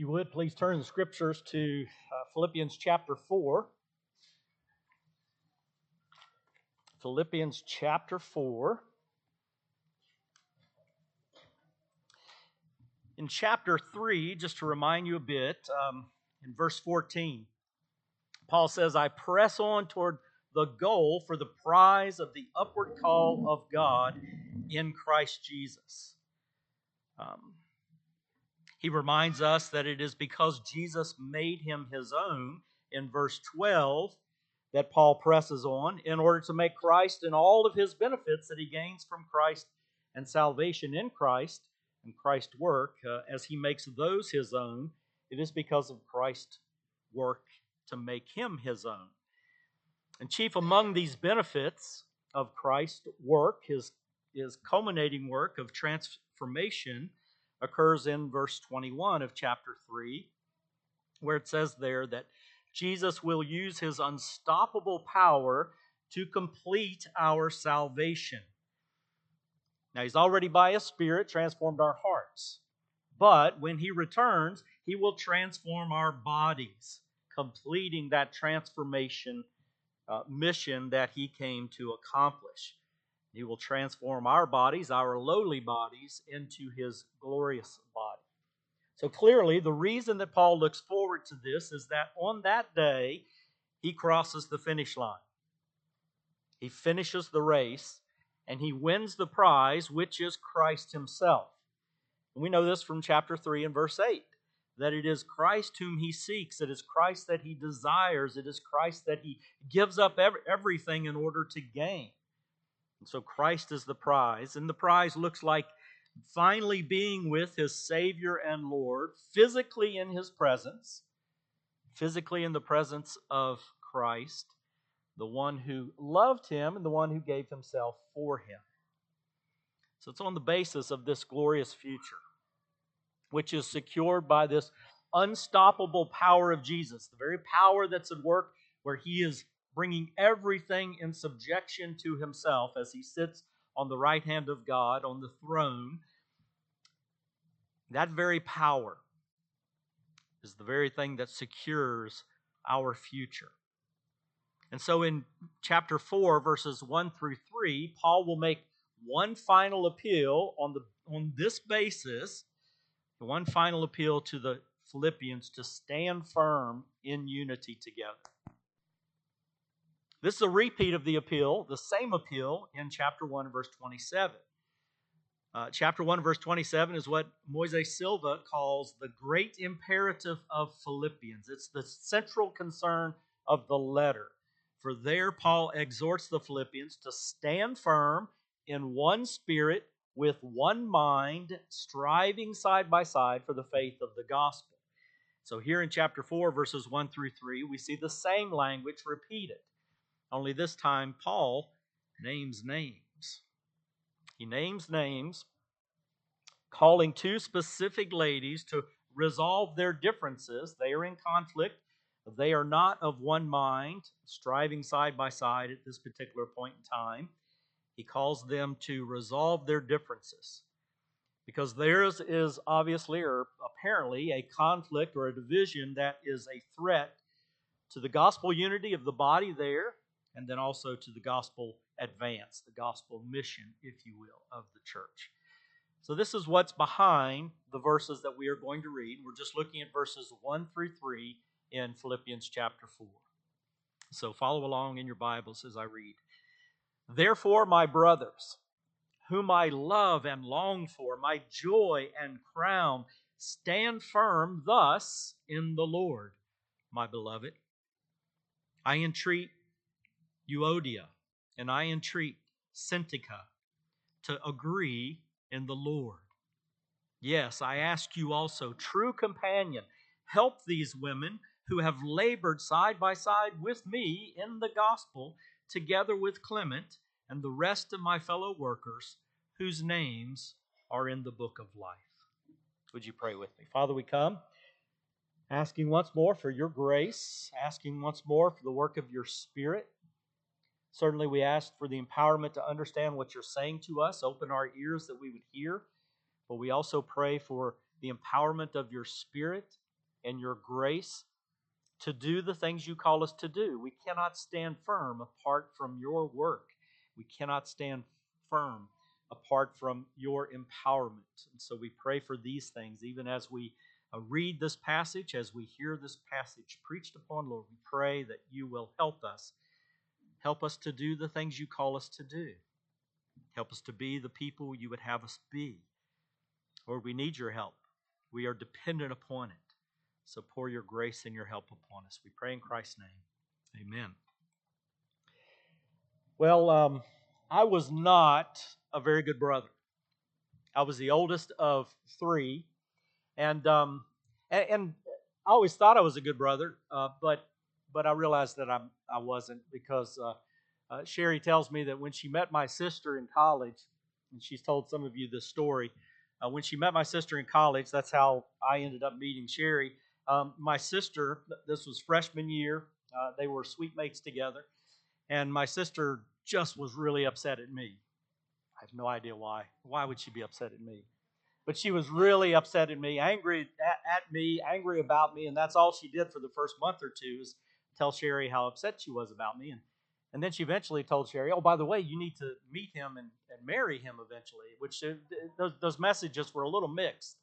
you would, please turn the scriptures to uh, Philippians chapter 4. Philippians chapter 4. In chapter 3, just to remind you a bit, um, in verse 14, Paul says, I press on toward the goal for the prize of the upward call of God in Christ Jesus. Um, he reminds us that it is because Jesus made him his own in verse 12 that Paul presses on in order to make Christ and all of his benefits that he gains from Christ and salvation in Christ and Christ's work uh, as he makes those his own. It is because of Christ's work to make him his own. And chief among these benefits of Christ's work, his, his culminating work of transformation, occurs in verse 21 of chapter 3, where it says there that Jesus will use his unstoppable power to complete our salvation. Now, he's already by his Spirit transformed our hearts. But when he returns, he will transform our bodies, completing that transformation uh, mission that he came to accomplish. He will transform our bodies, our lowly bodies, into his glorious body. So clearly, the reason that Paul looks forward to this is that on that day, he crosses the finish line. He finishes the race and he wins the prize, which is Christ himself. And we know this from chapter 3 and verse 8 that it is Christ whom he seeks, it is Christ that he desires, it is Christ that he gives up everything in order to gain. And so Christ is the prize, and the prize looks like finally being with his Savior and Lord, physically in his presence, physically in the presence of Christ, the one who loved him and the one who gave himself for him. So it's on the basis of this glorious future, which is secured by this unstoppable power of Jesus, the very power that's at work where he is bringing everything in subjection to himself as he sits on the right hand of God on the throne. That very power is the very thing that secures our future. And so in chapter 4, verses 1 through 3, Paul will make one final appeal on, the, on this basis, one final appeal to the Philippians to stand firm in unity together. This is a repeat of the appeal, the same appeal in chapter 1, verse 27. Uh, chapter 1, verse 27 is what Moises Silva calls the great imperative of Philippians. It's the central concern of the letter. For there, Paul exhorts the Philippians to stand firm in one spirit, with one mind, striving side by side for the faith of the gospel. So, here in chapter 4, verses 1 through 3, we see the same language repeated. Only this time, Paul names names. He names names, calling two specific ladies to resolve their differences. They are in conflict. They are not of one mind, striving side by side at this particular point in time. He calls them to resolve their differences because theirs is obviously or apparently a conflict or a division that is a threat to the gospel unity of the body there and then also to the gospel advance, the gospel mission, if you will, of the church. So, this is what's behind the verses that we are going to read. We're just looking at verses 1 through 3 in Philippians chapter 4. So, follow along in your Bibles as I read. Therefore, my brothers, whom I love and long for, my joy and crown, stand firm thus in the Lord, my beloved. I entreat Euodia, and I entreat Syntyche to agree in the Lord. Yes, I ask you also, true companion, help these women who have labored side by side with me in the gospel, together with Clement and the rest of my fellow workers, whose names are in the book of life. Would you pray with me? Father, we come asking once more for your grace, asking once more for the work of your Spirit. Certainly, we ask for the empowerment to understand what you're saying to us, open our ears that we would hear. But we also pray for the empowerment of your Spirit and your grace to do the things you call us to do. We cannot stand firm apart from your work. We cannot stand firm apart from your empowerment. And so we pray for these things, even as we uh, read this passage, as we hear this passage preached upon, Lord, we pray that you will help us. Help us to do the things you call us to do. Help us to be the people you would have us be. Lord, we need your help. We are dependent upon it. So pour your grace and your help upon us. We pray in Christ's name. Amen. Well, um, I was not a very good brother. I was the oldest of three, and um, and, and I always thought I was a good brother, uh, but but I realized that I'm I wasn't because uh, uh, Sherry tells me that when she met my sister in college, and she's told some of you this story. Uh, when she met my sister in college, that's how I ended up meeting Sherry. Um, my sister, this was freshman year, uh, they were suite mates together, and my sister just was really upset at me. I have no idea why. Why would she be upset at me? But she was really upset at me, angry at, at me, angry about me, and that's all she did for the first month or two is tell Sherry how upset she was about me. And, and then she eventually told Sherry, oh, by the way, you need to meet him and, and marry him eventually, which uh, those, those messages were a little mixed.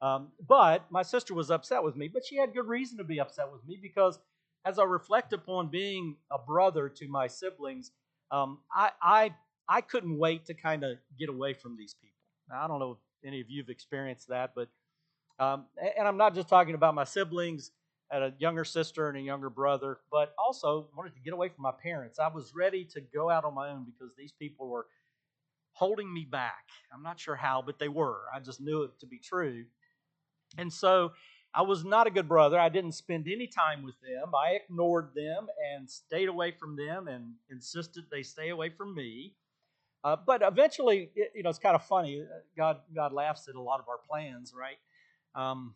Um, but my sister was upset with me, but she had good reason to be upset with me because as I reflect upon being a brother to my siblings, um, I, I I couldn't wait to kind of get away from these people. Now, I don't know if any of you have experienced that, but um, and I'm not just talking about my siblings. Had a younger sister and a younger brother, but also wanted to get away from my parents. I was ready to go out on my own because these people were holding me back. I'm not sure how, but they were. I just knew it to be true. And so I was not a good brother. I didn't spend any time with them. I ignored them and stayed away from them and insisted they stay away from me. Uh, but eventually, it, you know, it's kind of funny. Uh, God, God laughs at a lot of our plans, right? Um,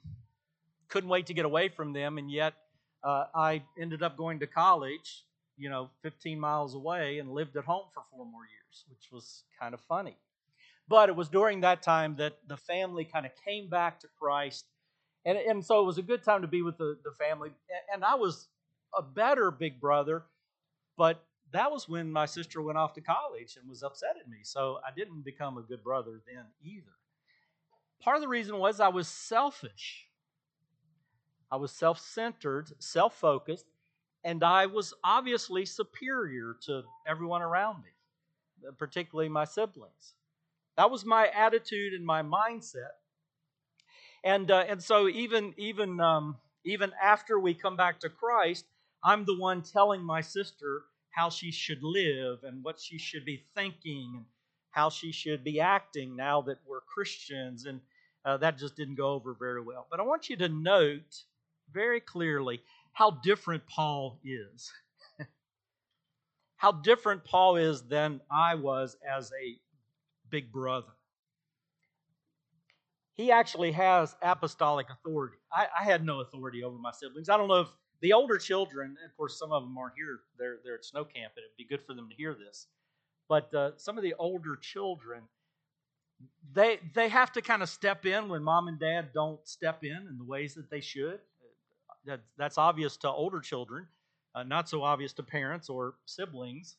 couldn't wait to get away from them, and yet uh, I ended up going to college, you know, 15 miles away, and lived at home for four more years, which was kind of funny. But it was during that time that the family kind of came back to Christ, and and so it was a good time to be with the the family. And I was a better big brother, but that was when my sister went off to college and was upset at me. So I didn't become a good brother then either. Part of the reason was I was selfish. I was self centered, self focused, and I was obviously superior to everyone around me, particularly my siblings. That was my attitude and my mindset. And, uh, and so even, even, um, even after we come back to Christ, I'm the one telling my sister how she should live and what she should be thinking and how she should be acting now that we're Christians. And uh, that just didn't go over very well. But I want you to note very clearly how different Paul is. how different Paul is than I was as a big brother. He actually has apostolic authority. I, I had no authority over my siblings. I don't know if the older children, of course, some of them aren't here. They're, they're at snow camp, and it'd be good for them to hear this. But uh, some of the older children, they they have to kind of step in when mom and dad don't step in in the ways that they should. That, that's obvious to older children, uh, not so obvious to parents or siblings.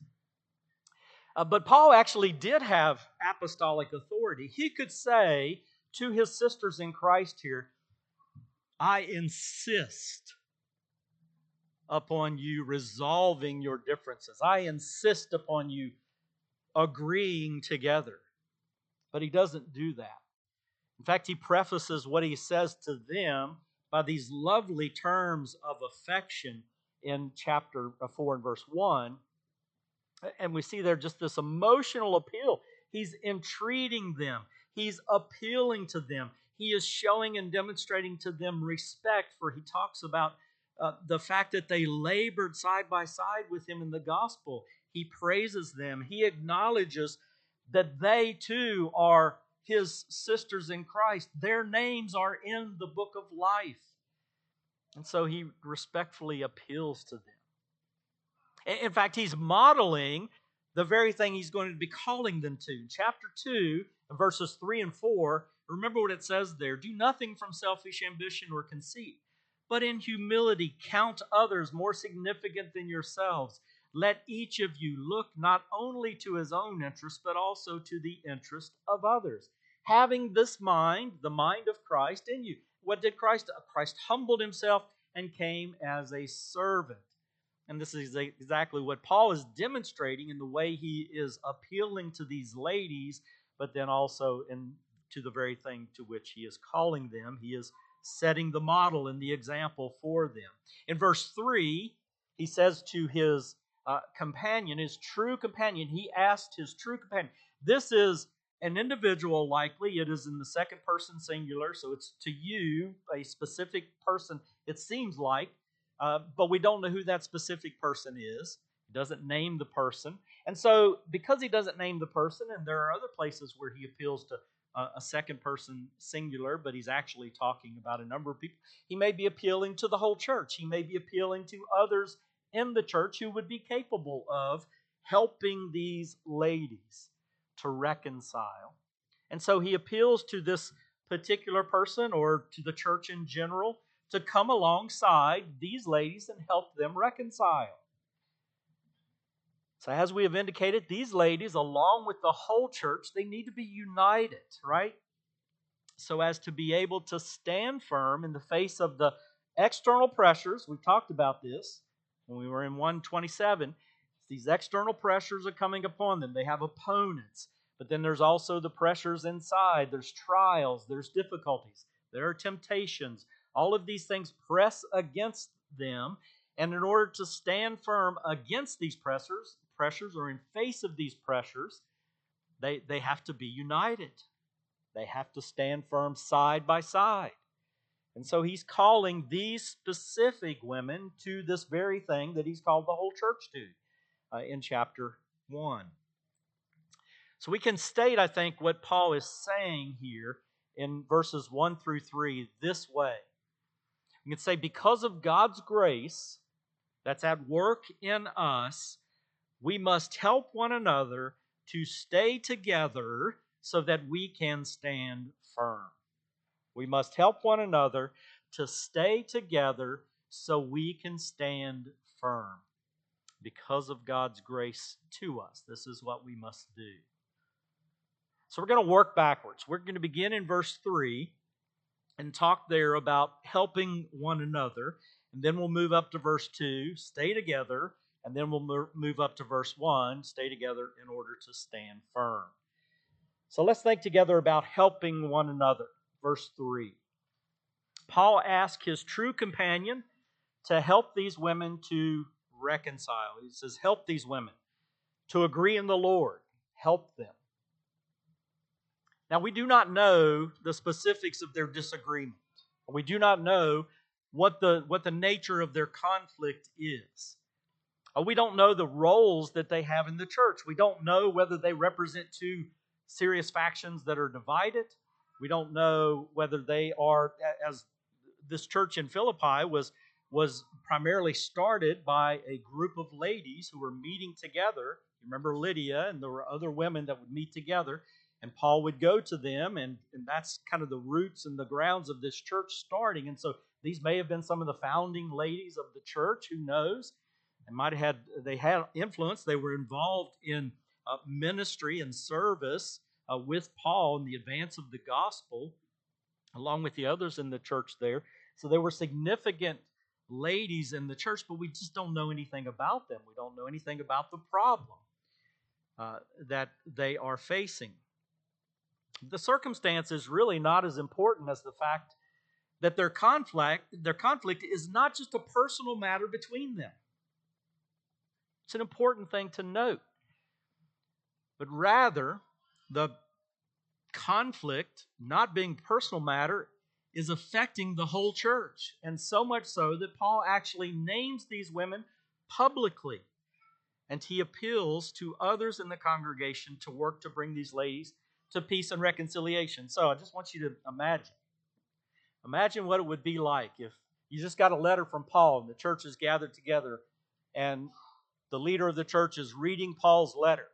Uh, but Paul actually did have apostolic authority. He could say to his sisters in Christ here, I insist upon you resolving your differences. I insist upon you agreeing together. But he doesn't do that. In fact, he prefaces what he says to them by these lovely terms of affection in chapter uh, 4 and verse 1. And we see there just this emotional appeal. He's entreating them, he's appealing to them, he is showing and demonstrating to them respect, for he talks about uh, the fact that they labored side by side with him in the gospel. He praises them. He acknowledges that they too are his sisters in Christ. Their names are in the book of life. And so he respectfully appeals to them. In fact, he's modeling the very thing he's going to be calling them to. In chapter 2, verses 3 and 4, remember what it says there do nothing from selfish ambition or conceit but in humility count others more significant than yourselves. Let each of you look not only to his own interest, but also to the interest of others. Having this mind, the mind of Christ in you. What did Christ? Christ humbled himself and came as a servant. And this is exactly what Paul is demonstrating in the way he is appealing to these ladies, but then also in to the very thing to which he is calling them. He is setting the model and the example for them. In verse 3, he says to his uh, companion, his true companion, he asked his true companion. This is an individual, likely. It is in the second person singular, so it's to you, a specific person, it seems like, uh, but we don't know who that specific person is. He doesn't name the person. And so, because he doesn't name the person, and there are other places where he appeals to a second person singular, but he's actually talking about a number of people. He may be appealing to the whole church. He may be appealing to others in the church who would be capable of helping these ladies to reconcile. And so he appeals to this particular person or to the church in general to come alongside these ladies and help them reconcile. So, as we have indicated, these ladies, along with the whole church, they need to be united, right? So as to be able to stand firm in the face of the external pressures. We've talked about this when we were in 127. These external pressures are coming upon them. They have opponents, but then there's also the pressures inside. There's trials, there's difficulties, there are temptations. All of these things press against them. And in order to stand firm against these pressures, pressures or in face of these pressures, they, they have to be united. They have to stand firm side by side. And so he's calling these specific women to this very thing that he's called the whole church to uh, in chapter 1. So we can state, I think, what Paul is saying here in verses 1 through 3 this way. We can say, because of God's grace that's at work in us, we must help one another to stay together so that we can stand firm. We must help one another to stay together so we can stand firm. Because of God's grace to us, this is what we must do. So we're going to work backwards. We're going to begin in verse 3 and talk there about helping one another. And then we'll move up to verse 2, stay together, and then we'll move up to verse 1 stay together in order to stand firm. So let's think together about helping one another. Verse 3. Paul asked his true companion to help these women to reconcile. He says, Help these women to agree in the Lord. Help them. Now, we do not know the specifics of their disagreement. We do not know what the, what the nature of their conflict is. Uh, we don't know the roles that they have in the church. We don't know whether they represent two serious factions that are divided. We don't know whether they are, as this church in Philippi was, was primarily started by a group of ladies who were meeting together. You remember Lydia, and there were other women that would meet together, and Paul would go to them, and, and that's kind of the roots and the grounds of this church starting. And so these may have been some of the founding ladies of the church, who knows? and might have had they had influence. They were involved in uh, ministry and service uh, with Paul in the advance of the gospel, along with the others in the church there. So there were significant ladies in the church, but we just don't know anything about them. We don't know anything about the problem uh, that they are facing. The circumstance is really not as important as the fact that their conflict, their conflict is not just a personal matter between them. It's an important thing to note. But rather, the conflict, not being personal matter, is affecting the whole church. And so much so that Paul actually names these women publicly. And he appeals to others in the congregation to work to bring these ladies to peace and reconciliation. So I just want you to imagine. Imagine what it would be like if you just got a letter from Paul and the church is gathered together and the leader of the church is reading Paul's letter.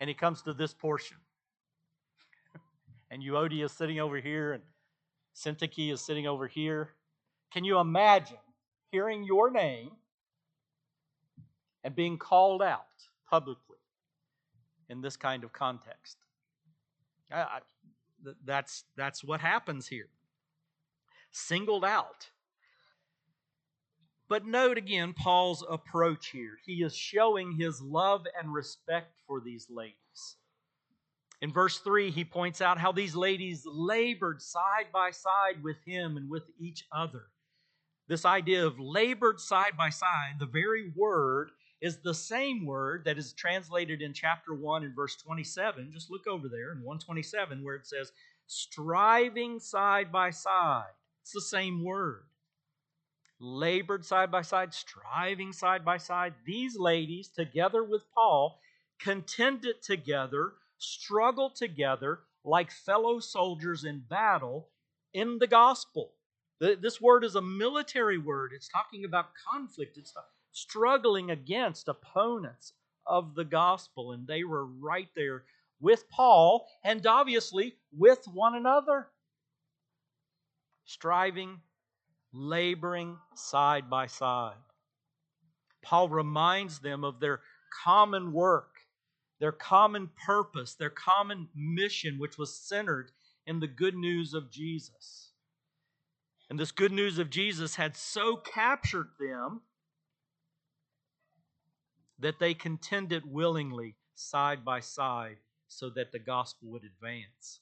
And he comes to this portion. and Euodia is sitting over here, and Syntyche is sitting over here. Can you imagine hearing your name and being called out publicly in this kind of context? I, I, that's, that's what happens here. Singled out. But note again Paul's approach here. He is showing his love and respect for these ladies. In verse 3, he points out how these ladies labored side by side with him and with each other. This idea of labored side by side, the very word is the same word that is translated in chapter 1 in verse 27. Just look over there in 127 where it says, striving side by side. It's the same word. Labored side by side, striving side by side. These ladies, together with Paul, contended together, struggled together like fellow soldiers in battle in the gospel. This word is a military word. It's talking about conflict. It's struggling against opponents of the gospel. And they were right there with Paul and obviously with one another, striving, laboring side by side. Paul reminds them of their common work, their common purpose, their common mission, which was centered in the good news of Jesus. And this good news of Jesus had so captured them that they contended willingly side by side so that the gospel would advance.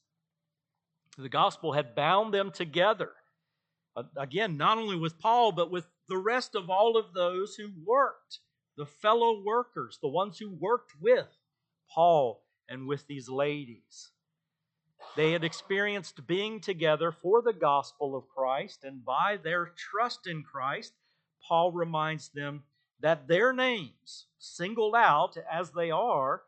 The gospel had bound them together. Uh, again, not only with Paul, but with the rest of all of those who worked, the fellow workers, the ones who worked with Paul and with these ladies. They had experienced being together for the gospel of Christ, and by their trust in Christ, Paul reminds them that their names, singled out as they are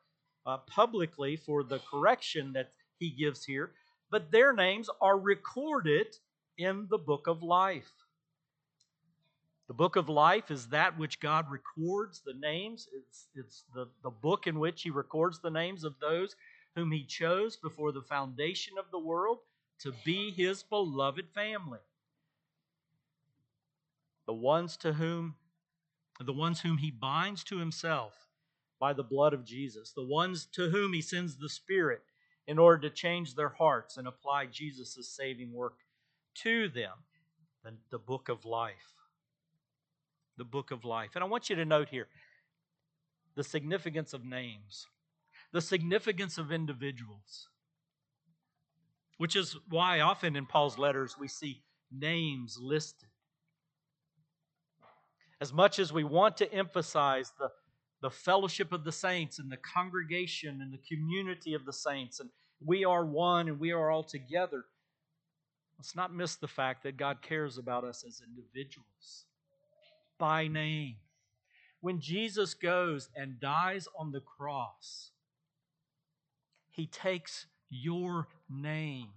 uh, publicly for the correction that he gives here, but their names are recorded in the book of life. The book of life is that which God records the names. It's, it's the, the book in which He records the names of those whom He chose before the foundation of the world to be His beloved family. The ones to whom, the ones whom He binds to Himself by the blood of Jesus, the ones to whom He sends the Spirit in order to change their hearts and apply Jesus' saving work to them. The, the book of life. The book of life. And I want you to note here the significance of names, the significance of individuals, which is why often in Paul's letters we see names listed. As much as we want to emphasize the the fellowship of the saints and the congregation and the community of the saints, and we are one and we are all together. Let's not miss the fact that God cares about us as individuals by name. When Jesus goes and dies on the cross, he takes your name.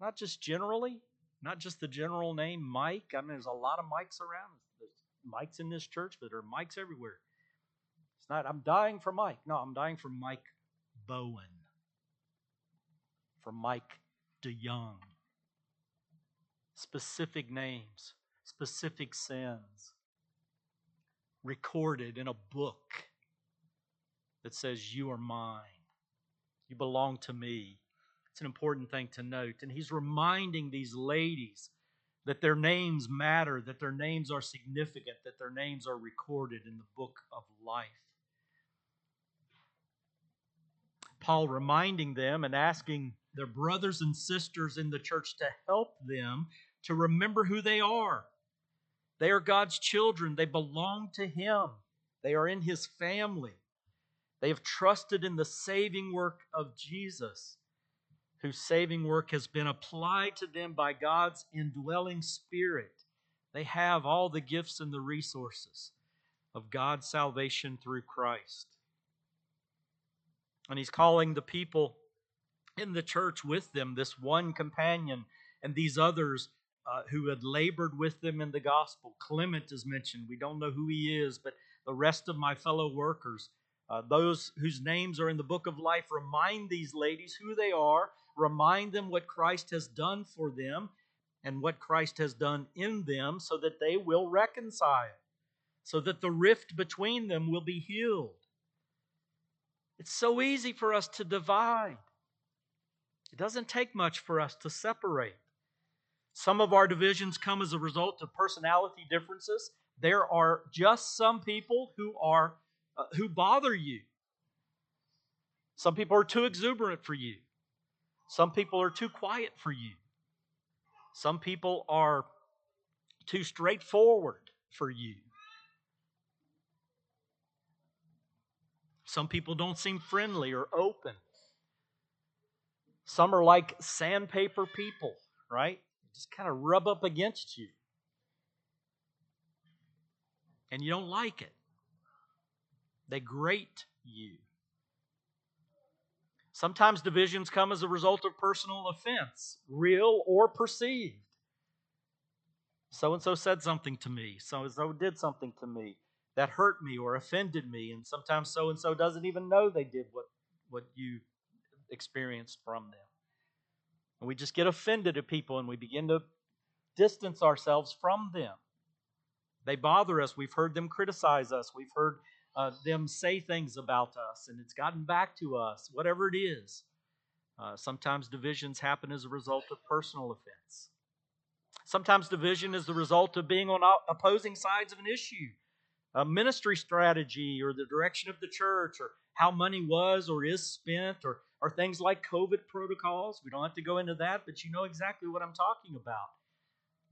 Not just generally, not just the general name Mike. I mean, there's a lot of Mikes around. There's Mikes in this church, but there are Mikes everywhere It's not, I'm dying for Mike. No, I'm dying for Mike Bowen, for Mike DeYoung. Specific names, specific sins, recorded in a book that says, You are mine. You belong to me. It's an important thing to note. And he's reminding these ladies that their names matter, that their names are significant, that their names are recorded in the book of life. Paul reminding them and asking their brothers and sisters in the church to help them to remember who they are. They are God's children, they belong to Him, they are in His family. They have trusted in the saving work of Jesus, whose saving work has been applied to them by God's indwelling Spirit. They have all the gifts and the resources of God's salvation through Christ. And he's calling the people in the church with them, this one companion and these others uh, who had labored with them in the gospel. Clement is mentioned. We don't know who he is, but the rest of my fellow workers, uh, those whose names are in the book of life, remind these ladies who they are, remind them what Christ has done for them, and what Christ has done in them so that they will reconcile, so that the rift between them will be healed. It's so easy for us to divide. It doesn't take much for us to separate. Some of our divisions come as a result of personality differences. There are just some people who are uh, who bother you. Some people are too exuberant for you. Some people are too quiet for you. Some people are too straightforward for you. Some people don't seem friendly or open. Some are like sandpaper people, right? Just kind of rub up against you. And you don't like it. They grate you. Sometimes divisions come as a result of personal offense, real or perceived. So and so said something to me, so and so did something to me that hurt me or offended me, and sometimes so and so doesn't even know they did what, what you experienced from them. And we just get offended at people and we begin to distance ourselves from them. They bother us. We've heard them criticize us. We've heard uh, them say things about us, and it's gotten back to us, whatever it is. Uh, sometimes divisions happen as a result of personal offense. Sometimes division is the result of being on opposing sides of an issue, a ministry strategy, or the direction of the church, or how money was or is spent, or, or things like COVID protocols. We don't have to go into that, but you know exactly what I'm talking about.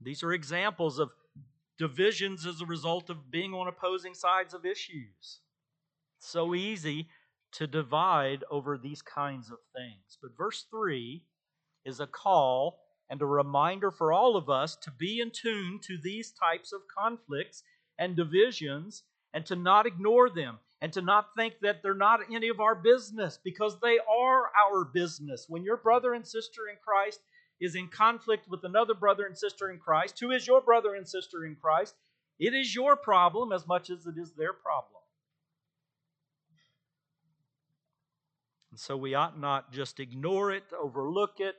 These are examples of divisions as a result of being on opposing sides of issues. so easy to divide over these kinds of things. But verse 3 is a call and a reminder for all of us to be in tune to these types of conflicts and divisions and to not ignore them and to not think that they're not any of our business because they are our business. When your brother and sister in Christ is in conflict with another brother and sister in Christ, who is your brother and sister in Christ, it is your problem as much as it is their problem. And so we ought not just ignore it, overlook it,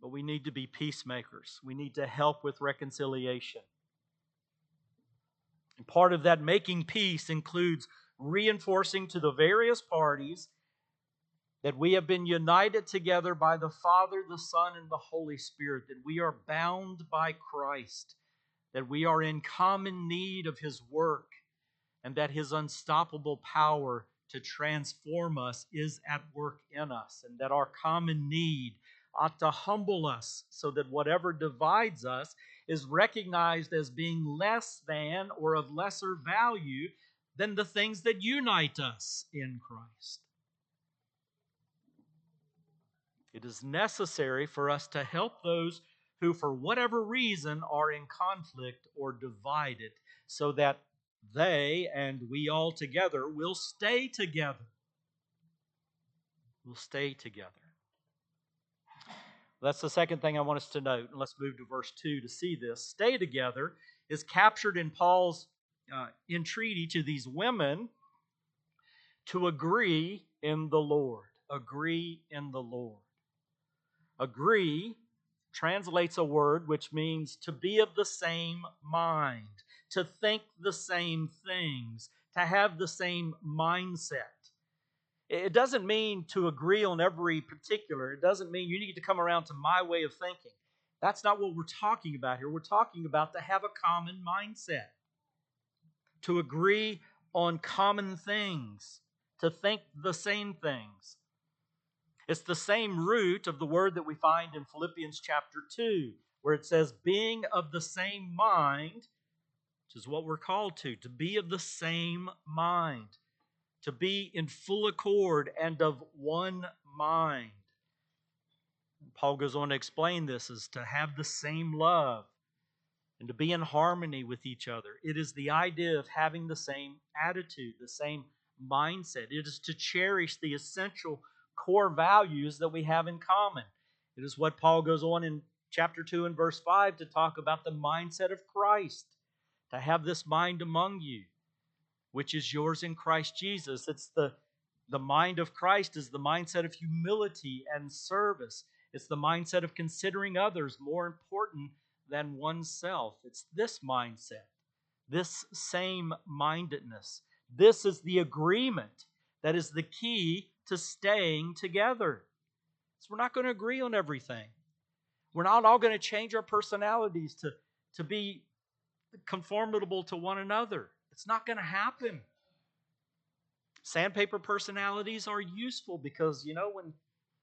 but we need to be peacemakers. We need to help with reconciliation. And part of that making peace includes reinforcing to the various parties that we have been united together by the Father, the Son, and the Holy Spirit, that we are bound by Christ, that we are in common need of His work, and that His unstoppable power to transform us is at work in us, and that our common need ought to humble us so that whatever divides us is recognized as being less than or of lesser value than the things that unite us in Christ. It is necessary for us to help those who, for whatever reason, are in conflict or divided, so that they and we all together will stay together. We'll stay together. That's the second thing I want us to note. And let's move to verse 2 to see this. Stay together is captured in Paul's uh, entreaty to these women to agree in the Lord. Agree in the Lord. Agree translates a word which means to be of the same mind, to think the same things, to have the same mindset. It doesn't mean to agree on every particular. It doesn't mean you need to come around to my way of thinking. That's not what we're talking about here. We're talking about to have a common mindset, to agree on common things, to think the same things. It's the same root of the word that we find in Philippians chapter 2, where it says, being of the same mind, which is what we're called to, to be of the same mind, to be in full accord and of one mind. Paul goes on to explain this as to have the same love and to be in harmony with each other. It is the idea of having the same attitude, the same mindset. It is to cherish the essential core values that we have in common. It is what Paul goes on in chapter 2 and verse 5 to talk about the mindset of Christ, to have this mind among you, which is yours in Christ Jesus. It's the, the mind of Christ is the mindset of humility and service. It's the mindset of considering others more important than oneself. It's this mindset, this same mindedness. This is the agreement that is the key to staying together. So we're not going to agree on everything. We're not all going to change our personalities to, to be conformable to one another. It's not going to happen. Sandpaper personalities are useful because, you know, when,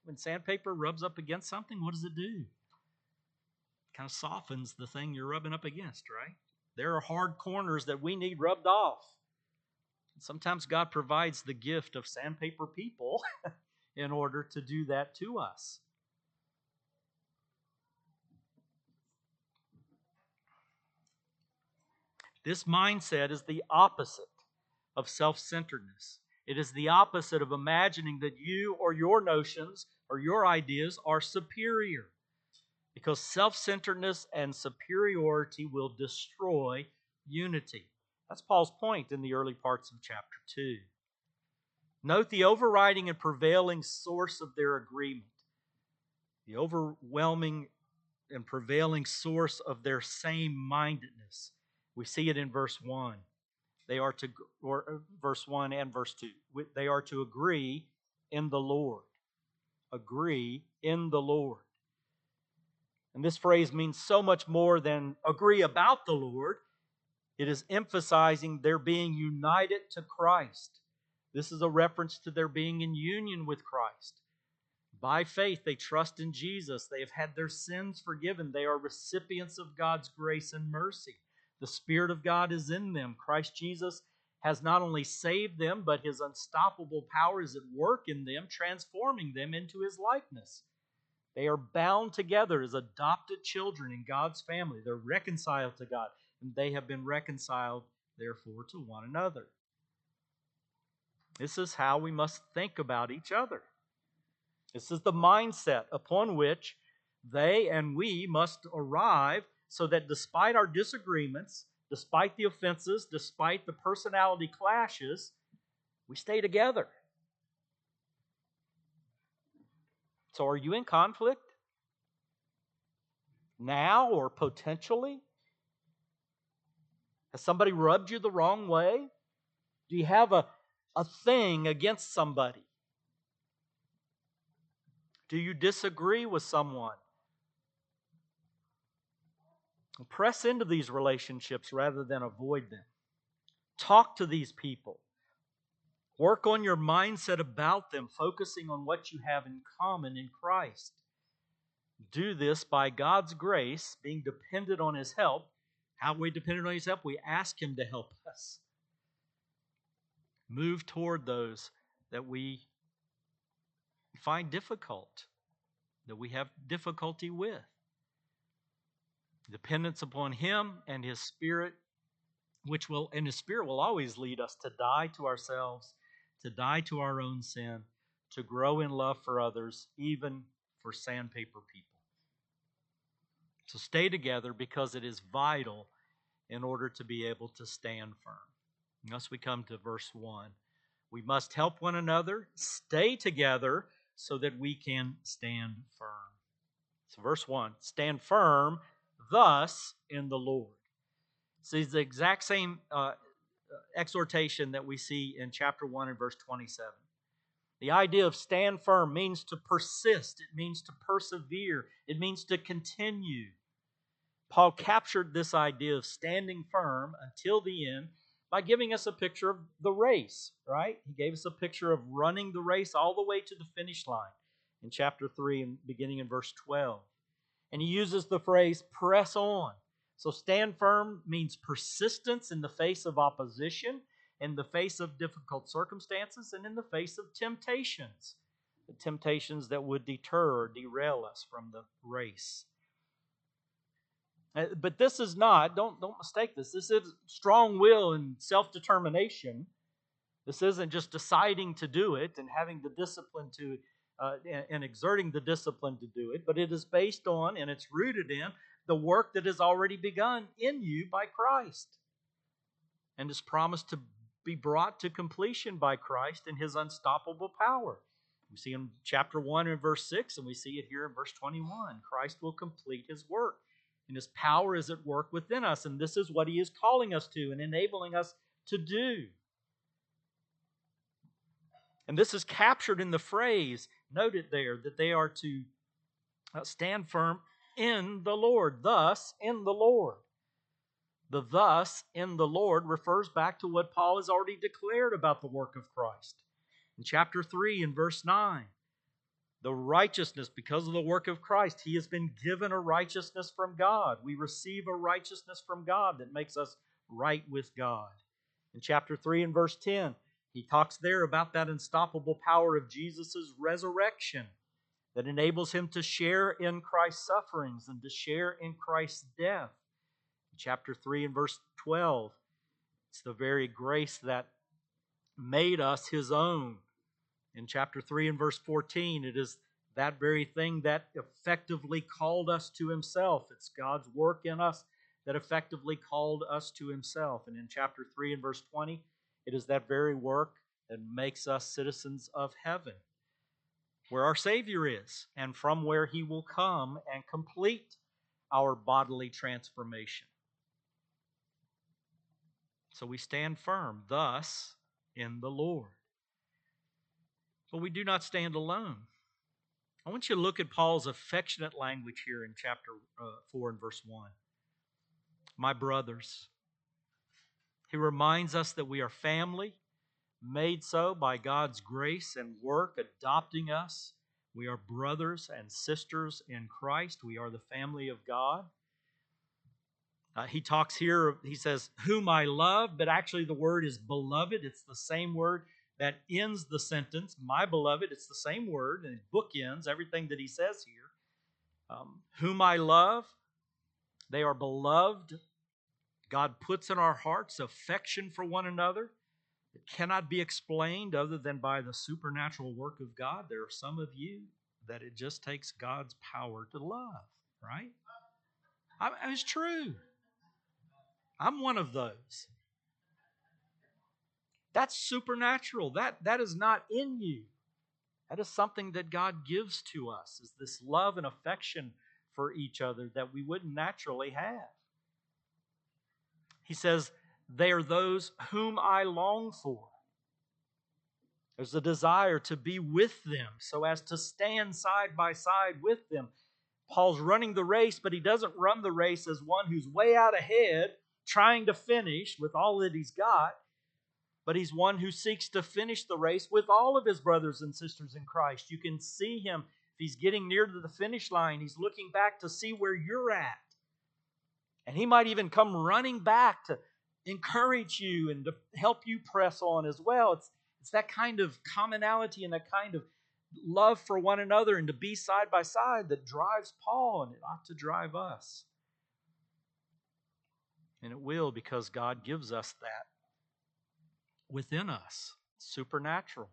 when sandpaper rubs up against something, what does it do? It kind of softens the thing you're rubbing up against, right? There are hard corners that we need rubbed off. Sometimes God provides the gift of sandpaper people in order to do that to us. This mindset is the opposite of self centeredness. It is the opposite of imagining that you or your notions or your ideas are superior. Because self centeredness and superiority will destroy unity. That's Paul's point in the early parts of chapter 2. Note the overriding and prevailing source of their agreement, the overwhelming and prevailing source of their same mindedness. We see it in verse 1. They are to, or uh, verse 1 and verse 2. They are to agree in the Lord. Agree in the Lord. And this phrase means so much more than agree about the Lord. It is emphasizing their being united to Christ. This is a reference to their being in union with Christ. By faith, they trust in Jesus. They have had their sins forgiven. They are recipients of God's grace and mercy. The Spirit of God is in them. Christ Jesus has not only saved them, but his unstoppable power is at work in them, transforming them into his likeness. They are bound together as adopted children in God's family. They're reconciled to God, and they have been reconciled, therefore, to one another. This is how we must think about each other. This is the mindset upon which they and we must arrive so that despite our disagreements, despite the offenses, despite the personality clashes, we stay together. So, are you in conflict? Now or potentially? Has somebody rubbed you the wrong way? Do you have a, a thing against somebody? Do you disagree with someone? Press into these relationships rather than avoid them. Talk to these people. Work on your mindset about them, focusing on what you have in common in Christ. Do this by God's grace, being dependent on His help. How we dependent on His help? We ask Him to help us. Move toward those that we find difficult, that we have difficulty with. Dependence upon Him and His Spirit, which will, and His Spirit will always lead us to die to ourselves, to die to our own sin, to grow in love for others, even for sandpaper people. So stay together because it is vital in order to be able to stand firm. Thus we come to verse 1. We must help one another, stay together so that we can stand firm. So, verse 1 stand firm thus in the Lord. See, it's the exact same uh, exhortation that we see in chapter 1 and verse 27. The idea of stand firm means to persist, it means to persevere, it means to continue. Paul captured this idea of standing firm until the end by giving us a picture of the race, right? He gave us a picture of running the race all the way to the finish line in chapter 3 and beginning in verse 12. And he uses the phrase press on. So stand firm means persistence in the face of opposition, in the face of difficult circumstances, and in the face of temptations. The temptations that would deter or derail us from the race. Uh, but this is not, don't, don't mistake this, this is strong will and self determination. This isn't just deciding to do it and having the discipline to uh, and, exerting the discipline to do it, but it is based on and it's rooted in the work that has already begun in you by Christ and is promised to be brought to completion by Christ in his unstoppable power. We see in chapter 1 and verse 6, and we see it here in verse 21. Christ will complete his work, and his power is at work within us, and this is what he is calling us to and enabling us to do. And this is captured in the phrase, note it there, that they are to uh, stand firm in the Lord, thus in the Lord. The thus in the Lord refers back to what Paul has already declared about the work of Christ. In chapter 3 and verse 9, the righteousness, because of the work of Christ, he has been given a righteousness from God. We receive a righteousness from God that makes us right with God. In chapter 3 and verse 10, he talks there about that unstoppable power of Jesus' resurrection that enables him to share in Christ's sufferings and to share in Christ's death. In chapter 3 and verse 12, it's the very grace that made us his own. In chapter 3 and verse 14, it is that very thing that effectively called us to himself. It's God's work in us that effectively called us to himself. And in chapter 3 and verse 20, it is that very work that makes us citizens of heaven, where our Savior is, and from where He will come and complete our bodily transformation. So we stand firm, thus, in the Lord. But we do not stand alone. I want you to look at Paul's affectionate language here in chapter uh, 4 and verse 1. My brothers, he reminds us that we are family, made so by God's grace and work, adopting us. We are brothers and sisters in Christ. We are the family of God. Uh, he talks here, he says, Whom I love, but actually the word is beloved. It's the same word that ends the sentence, my beloved. It's the same word, and it bookends everything that he says here. Um, whom I love, they are beloved God puts in our hearts affection for one another. It cannot be explained other than by the supernatural work of God. There are some of you that it just takes God's power to love, right? I, it's true. I'm one of those. That's supernatural. That, that is not in you. That is something that God gives to us, is this love and affection for each other that we wouldn't naturally have. He says, They are those whom I long for. There's a desire to be with them so as to stand side by side with them. Paul's running the race, but he doesn't run the race as one who's way out ahead, trying to finish with all that he's got, but he's one who seeks to finish the race with all of his brothers and sisters in Christ. You can see him if he's getting near to the finish line, he's looking back to see where you're at. And he might even come running back to encourage you and to help you press on as well. It's, it's that kind of commonality and that kind of love for one another and to be side by side that drives Paul, and it ought to drive us. And it will because God gives us that within us, supernatural.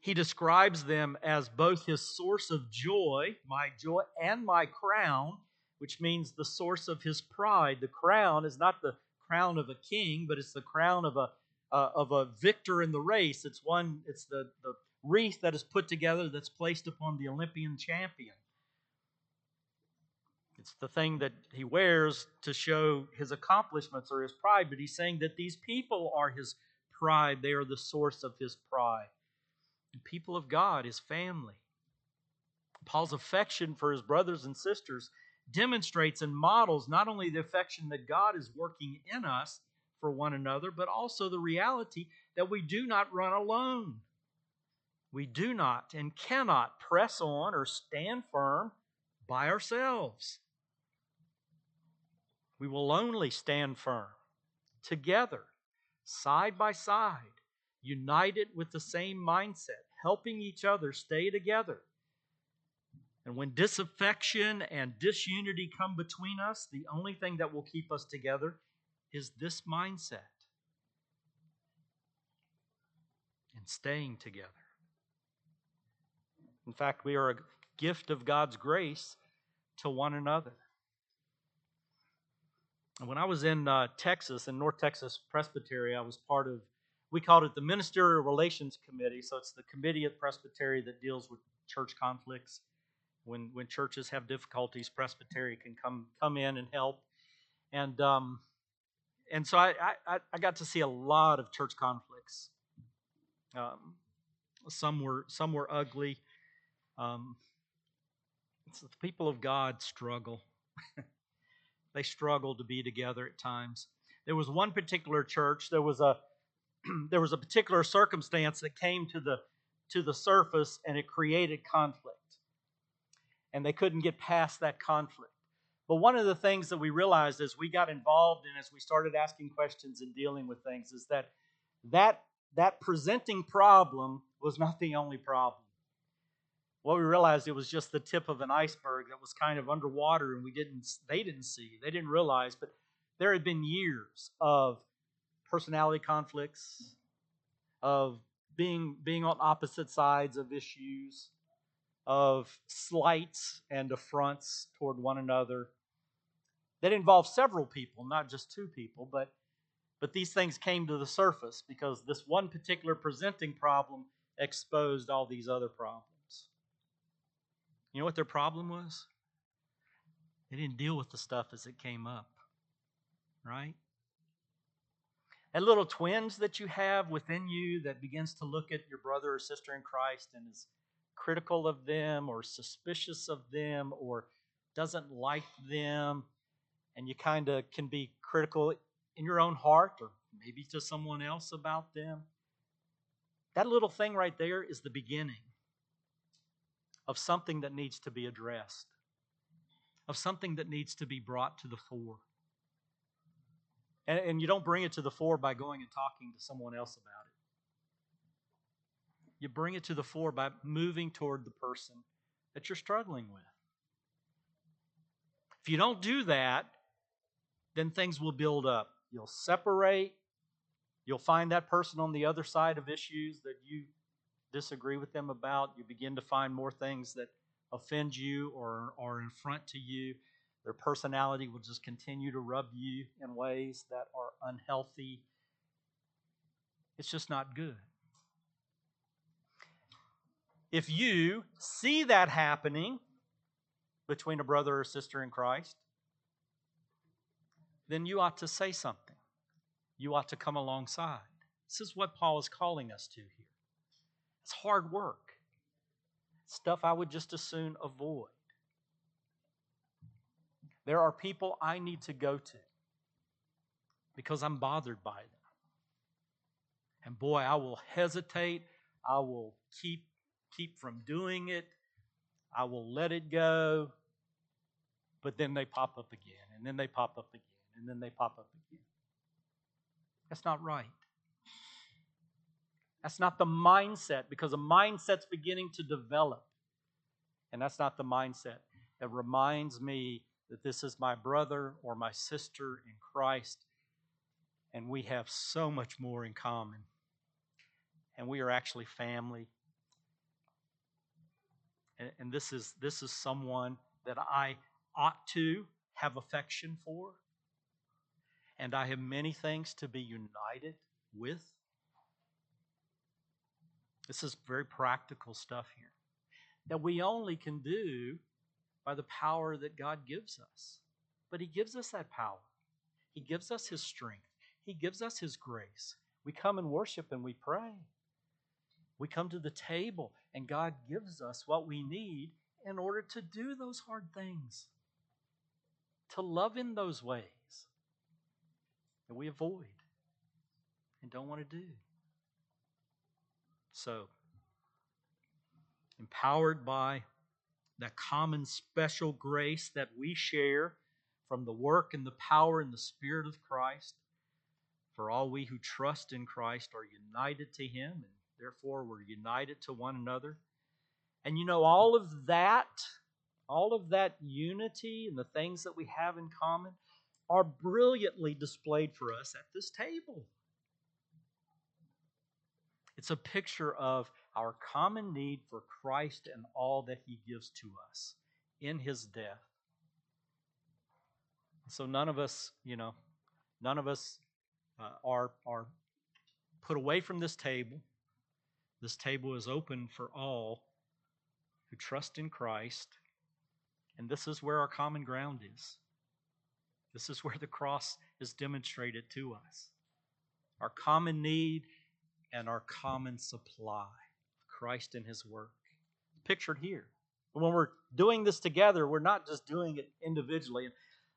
He describes them as both his source of joy, my joy, and my crown which means the source of his pride. The crown is not the crown of a king, but it's the crown of a uh, of a victor in the race. It's one. It's the the wreath that is put together that's placed upon the Olympian champion. It's the thing that he wears to show his accomplishments or his pride, but he's saying that these people are his pride. They are the source of his pride. And people of God, his family. Paul's affection for his brothers and sisters demonstrates and models not only the affection that God is working in us for one another, but also the reality that we do not run alone. We do not and cannot press on or stand firm by ourselves. We will only stand firm together, side by side, united with the same mindset, helping each other stay together and when disaffection and disunity come between us, the only thing that will keep us together is this mindset and staying together. In fact, we are a gift of God's grace to one another. And when I was in uh, Texas, in North Texas Presbytery, I was part of, we called it the Ministerial Relations Committee. So it's the committee at Presbytery that deals with church conflicts. When when churches have difficulties, Presbytery can come come in and help. And um, and so I, I I got to see a lot of church conflicts. Um, some were some were ugly. Um, the people of God struggle. they struggle to be together at times. There was one particular church. There was a there was a particular circumstance that came to the to the surface, and it created conflict. And they couldn't get past that conflict. But one of the things that we realized as we got involved and as we started asking questions and dealing with things is that that that presenting problem was not the only problem. What we realized it was just the tip of an iceberg that was kind of underwater and we didn't they didn't see. They didn't realize, but there had been years of personality conflicts, of being being on opposite sides of issues, of slights and affronts toward one another. That involved several people, not just two people, but but these things came to the surface because this one particular presenting problem exposed all these other problems. You know what their problem was? They didn't deal with the stuff as it came up, right? That little twinge that you have within you that begins to look at your brother or sister in Christ and is critical of them or suspicious of them or doesn't like them, and you kind of can be critical in your own heart or maybe to someone else about them. That little thing right there is the beginning of something that needs to be addressed, of something that needs to be brought to the fore. And, and you don't bring it to the fore by going and talking to someone else about it. You bring it to the fore by moving toward the person that you're struggling with. If you don't do that, then things will build up. You'll separate. You'll find that person on the other side of issues that you disagree with them about. You begin to find more things that offend you or are in front to you. Their personality will just continue to rub you in ways that are unhealthy. It's just not good. If you see that happening between a brother or sister in Christ, then you ought to say something. You ought to come alongside. This is what Paul is calling us to here. It's hard work, stuff I would just as soon avoid. There are people I need to go to because I'm bothered by them. And boy, I will hesitate. I will keep keep from doing it. I will let it go. But then they pop up again, and then they pop up again and then they pop up again. That's not right. That's not the mindset because a mindset's beginning to develop. And that's not the mindset that reminds me that this is my brother or my sister in Christ and we have so much more in common. And we are actually family. And, and this is this is someone that I ought to have affection for and I have many things to be united with. This is very practical stuff here that we only can do by the power that God gives us. But He gives us that power, He gives us His strength, He gives us His grace. We come and worship and we pray. We come to the table and God gives us what we need in order to do those hard things, to love in those ways that we avoid and don't want to do. So, empowered by that common special grace that we share from the work and the power and the Spirit of Christ, for all we who trust in Christ are united to Him, therefore we're united to one another. And you know, all of that, all of that unity and the things that we have in common, are brilliantly displayed for us at this table. It's a picture of our common need for Christ and all that he gives to us in his death. So none of us, you know, none of us uh, are are put away from this table. This table is open for all who trust in Christ. And this is where our common ground is. This is where the cross is demonstrated to us. Our common need and our common supply. Christ and His work. Pictured here. When we're doing this together, we're not just doing it individually.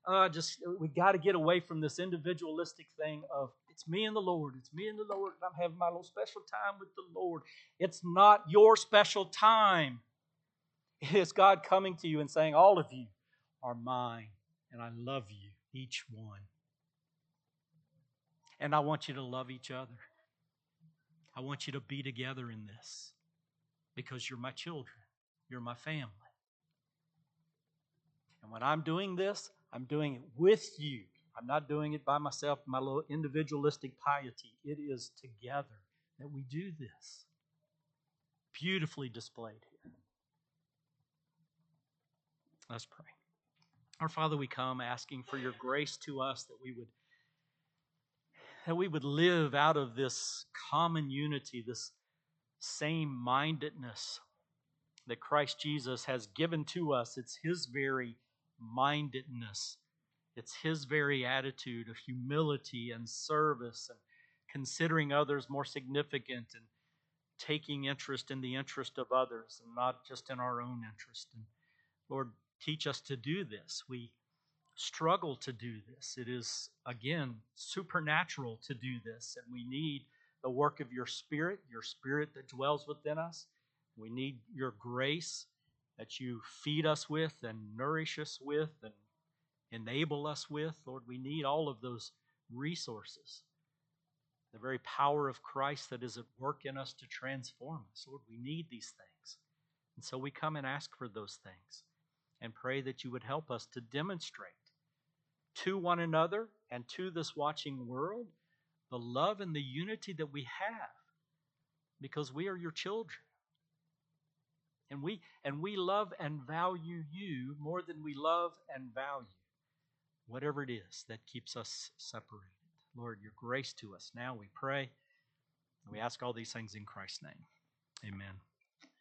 Uh, just we got to get away from this individualistic thing of it's me and the Lord. It's me and the Lord. And I'm having my little special time with the Lord. It's not your special time. It is God coming to you and saying, All of you are mine, and I love you, each one. And I want you to love each other. I want you to be together in this because you're my children, you're my family. And when I'm doing this, I'm doing it with you. I'm not doing it by myself, my little individualistic piety. It is together that we do this. Beautifully displayed here. Let's pray. Our Father, we come asking for your grace to us that we would that we would live out of this common unity, this same mindedness that Christ Jesus has given to us. It's His very mindedness, it's His very attitude of humility and service and considering others more significant and taking interest in the interest of others and not just in our own interest. And Lord, teach us to do this. We struggle to do this. It is, again, supernatural to do this, and we need the work of your Spirit, your Spirit that dwells within us. We need your grace that you feed us with and nourish us with and enable us with. Lord, we need all of those resources. The very power of Christ that is at work in us to transform us. Lord, we need these things. And so we come and ask for those things and pray that you would help us to demonstrate to one another and to this watching world the love and the unity that we have because we are your children. And we and we love and value you more than we love and value whatever it is that keeps us separated. Lord, your grace to us now we pray. We ask all these things in Christ's name. Amen.